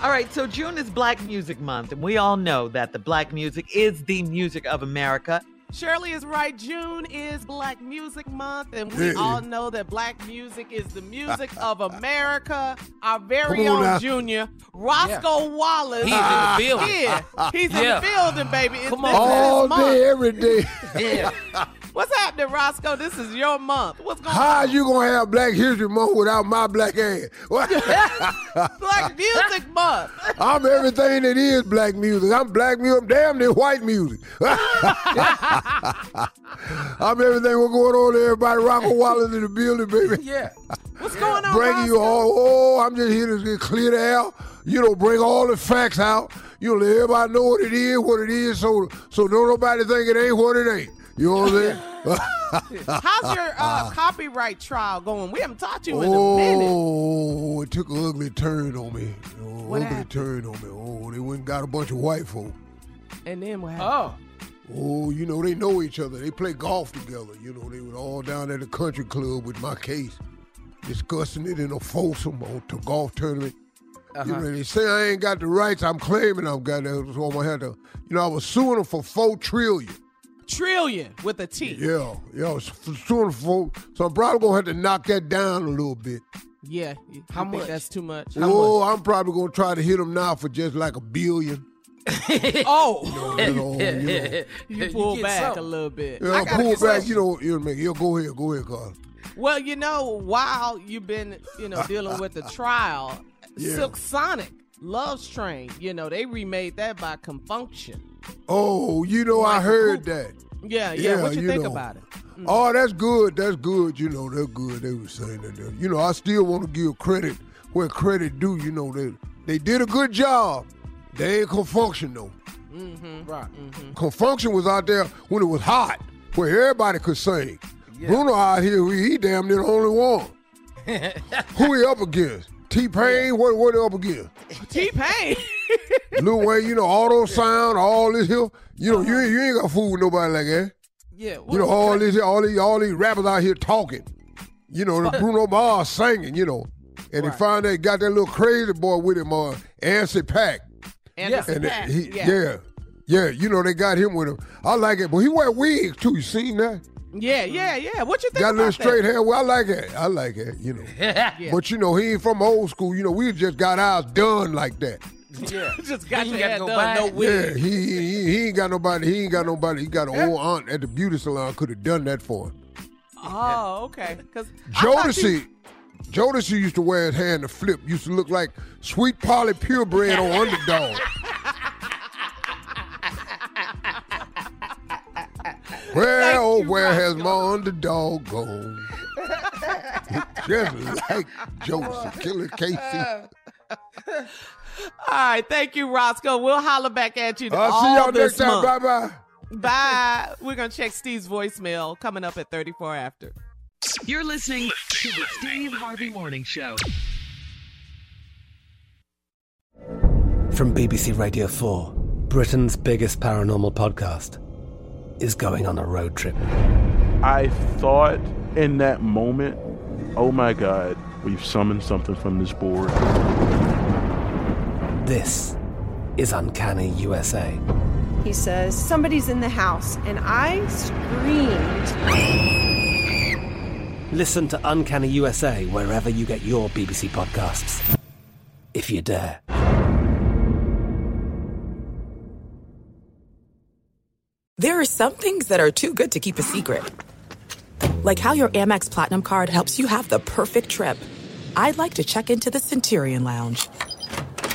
All right, so June is Black Music Month, and we all know that the black music is the music of America. Shirley is right. June is Black Music Month, and we Yeah. all know that black music is the music of America. Our very Come on own now. Junior, Roscoe Wallace. He's in the building. Yeah, he's in Yeah. the building, baby. It's Come this on. is his All month. day, every day. Yeah. What's happening, Roscoe? This is your month. What's going How on? you gonna have Black History Month without my black ass? Black Music Month. I'm everything that is black music. I'm black music. I'm damn near white music. I'm everything what's going on. Everybody, Roscoe Wallace in the building, baby. Yeah. What's going on, Bringing you all. Oh, I'm just here to get clear the air. You don't bring all the facts out. You know, let everybody know what it is, what it is, so so don't nobody think it ain't what it ain't. You know what I'm saying? How's your uh, copyright trial going? We haven't talked to you in a minute. Oh, it took an ugly turn on me. Oh, What ugly happened? turn on me. Oh, they went and got a bunch of white folk. And then what happened? Oh, you know, they know each other. They play golf together. You know, they were all down at the country club with my case, discussing it in a foursome on to golf tournament. You Uh-huh. know, they say I ain't got the rights. I'm claiming I've got that. So I'm gonna have to, you know, I was suing them for four trillion. Trillion with a T. Yeah, yeah, I was suing. So I'm probably gonna have to knock that down a little bit. Yeah. You, How you much? that's too much? oh, I'm probably gonna try to hit them now for just like a billion. Oh, you know, you know. you pull back some. a little bit. Yeah, I pull back. You know, you know, make yeah, go ahead, go ahead, Carl. Well, you know, while you've been, you know, dealing with the trial, Yeah. Silk Sonic, Love's Train, you know, they remade that by Con Funk Shun. Oh, you know, I heard that. Yeah, yeah. what you, think know. about it? Oh, that's good. That's good. You know, they're good. They were saying that. they're- You know, I still want to give credit where credit due. You know, they they did a good job. They ain't Con Funk Shun though. Mm-hmm. Right. Mm-hmm. Con Funk Shun was out there when it was hot, where everybody could sing. Bruno out here, he, he damn near the only one. Who he up against? T Pain. What what he up against? T Pain. Lil Wayne. You know, auto sound, all this here. You know, you ain't, you ain't got fool with nobody like that. yeah. You know, all these, all these, all these rappers out here talking. you know, the Bruno Mars singing, you know. And he found out got that little crazy boy with him, uh, Anderson .Paak. And Paak, he, yeah. yeah. yeah, you know they got him with him. I like it, but he wear wigs too. You seen that? Yeah, yeah, yeah. What you think Got a little straight that? hair. Well, I like it. I like it. You know. Yeah. But you know, he ain't from old school. You know, we just got ours done like that. Yeah. Just got You your done. No. Yeah, he, he he ain't got nobody. He ain't got nobody. He got an old aunt at the beauty salon. Could have done that for him. Oh, okay. Because Jodeci, Jodeci used to wear his hair in the flip. Used to look like sweet Polly purebred on underdog. Where oh where has my underdog gone? Just like Joseph, Killer Casey. All right, thank you, Roscoe. We'll holler back at you. I'll all see y'all this next time. Bye bye. Bye. We're gonna check Steve's voicemail coming up at 34 after. You're listening to the Steve Harvey Morning Show. From BBC Radio 4, Britain's biggest paranormal podcast is going on a road trip. I thought in that moment, oh my God, we've summoned something from this board. This is Uncanny USA. He says, Somebody's in the house. And I screamed. Listen to Uncanny USA wherever you get your BBC podcasts, if you dare. There are some things that are too good to keep a secret. Like how your Amex Platinum card helps you have the perfect trip. I'd like to check into the Centurion Lounge.